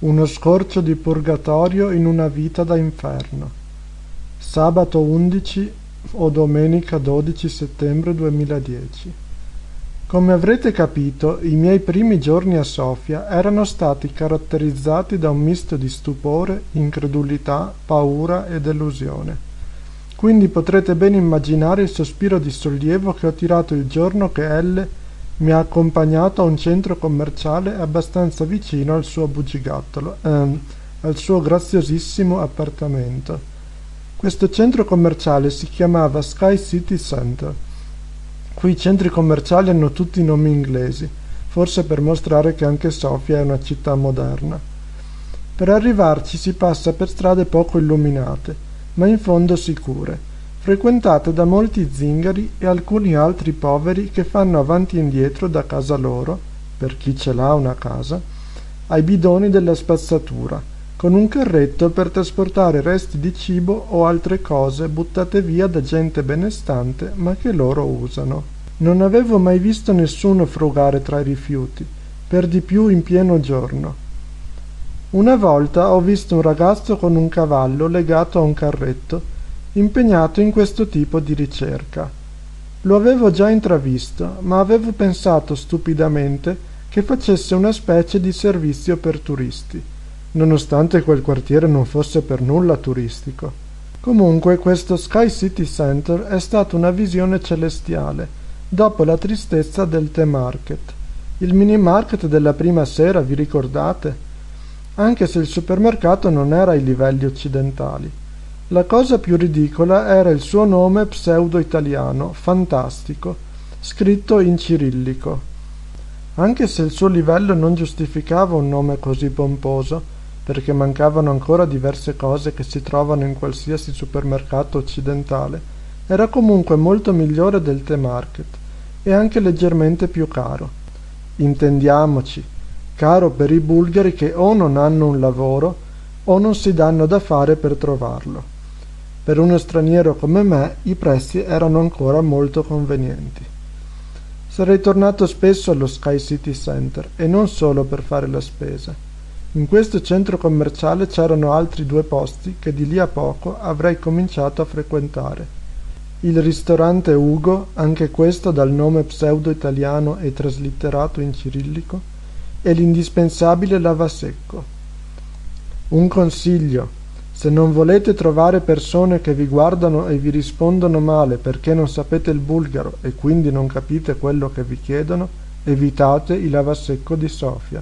Uno scorcio di purgatorio in una vita da inferno. Sabato 11 o domenica 12 settembre 2010. Come avrete capito, i miei primi giorni a Sofia erano stati caratterizzati da un misto di stupore, incredulità, paura e delusione. Quindi potrete ben immaginare il sospiro di sollievo che ho tirato il giorno che Elle mi ha accompagnato a un centro commerciale abbastanza vicino al suo bugigattolo, ehm, al suo graziosissimo appartamento. Questo centro commerciale si chiamava Sky City Center. Qui i centri commerciali hanno tutti nomi inglesi, forse per mostrare che anche Sofia è una città moderna. Per arrivarci si passa per strade poco illuminate, ma in fondo sicure frequentate da molti zingari e alcuni altri poveri che fanno avanti e indietro da casa loro, per chi ce l'ha una casa, ai bidoni della spazzatura, con un carretto per trasportare resti di cibo o altre cose buttate via da gente benestante ma che loro usano. Non avevo mai visto nessuno frugare tra i rifiuti, per di più in pieno giorno. Una volta ho visto un ragazzo con un cavallo legato a un carretto impegnato in questo tipo di ricerca. Lo avevo già intravisto, ma avevo pensato stupidamente che facesse una specie di servizio per turisti, nonostante quel quartiere non fosse per nulla turistico. Comunque questo Sky City Center è stata una visione celestiale, dopo la tristezza del The Market. Il mini market della prima sera, vi ricordate? Anche se il supermercato non era ai livelli occidentali. La cosa più ridicola era il suo nome pseudo-italiano, fantastico, scritto in cirillico. Anche se il suo livello non giustificava un nome così pomposo, perché mancavano ancora diverse cose che si trovano in qualsiasi supermercato occidentale, era comunque molto migliore del The Market e anche leggermente più caro. Intendiamoci, caro per i bulgari che o non hanno un lavoro o non si danno da fare per trovarlo. Per uno straniero come me i prezzi erano ancora molto convenienti. Sarei tornato spesso allo Sky City Center e non solo per fare la spesa. In questo centro commerciale c'erano altri due posti che di lì a poco avrei cominciato a frequentare. Il ristorante Ugo, anche questo dal nome pseudo-italiano e traslitterato in cirillico, e l'indispensabile lavasecco. Un consiglio, se non volete trovare persone che vi guardano e vi rispondono male perché non sapete il bulgaro e quindi non capite quello che vi chiedono, evitate il lavasecco di Sofia.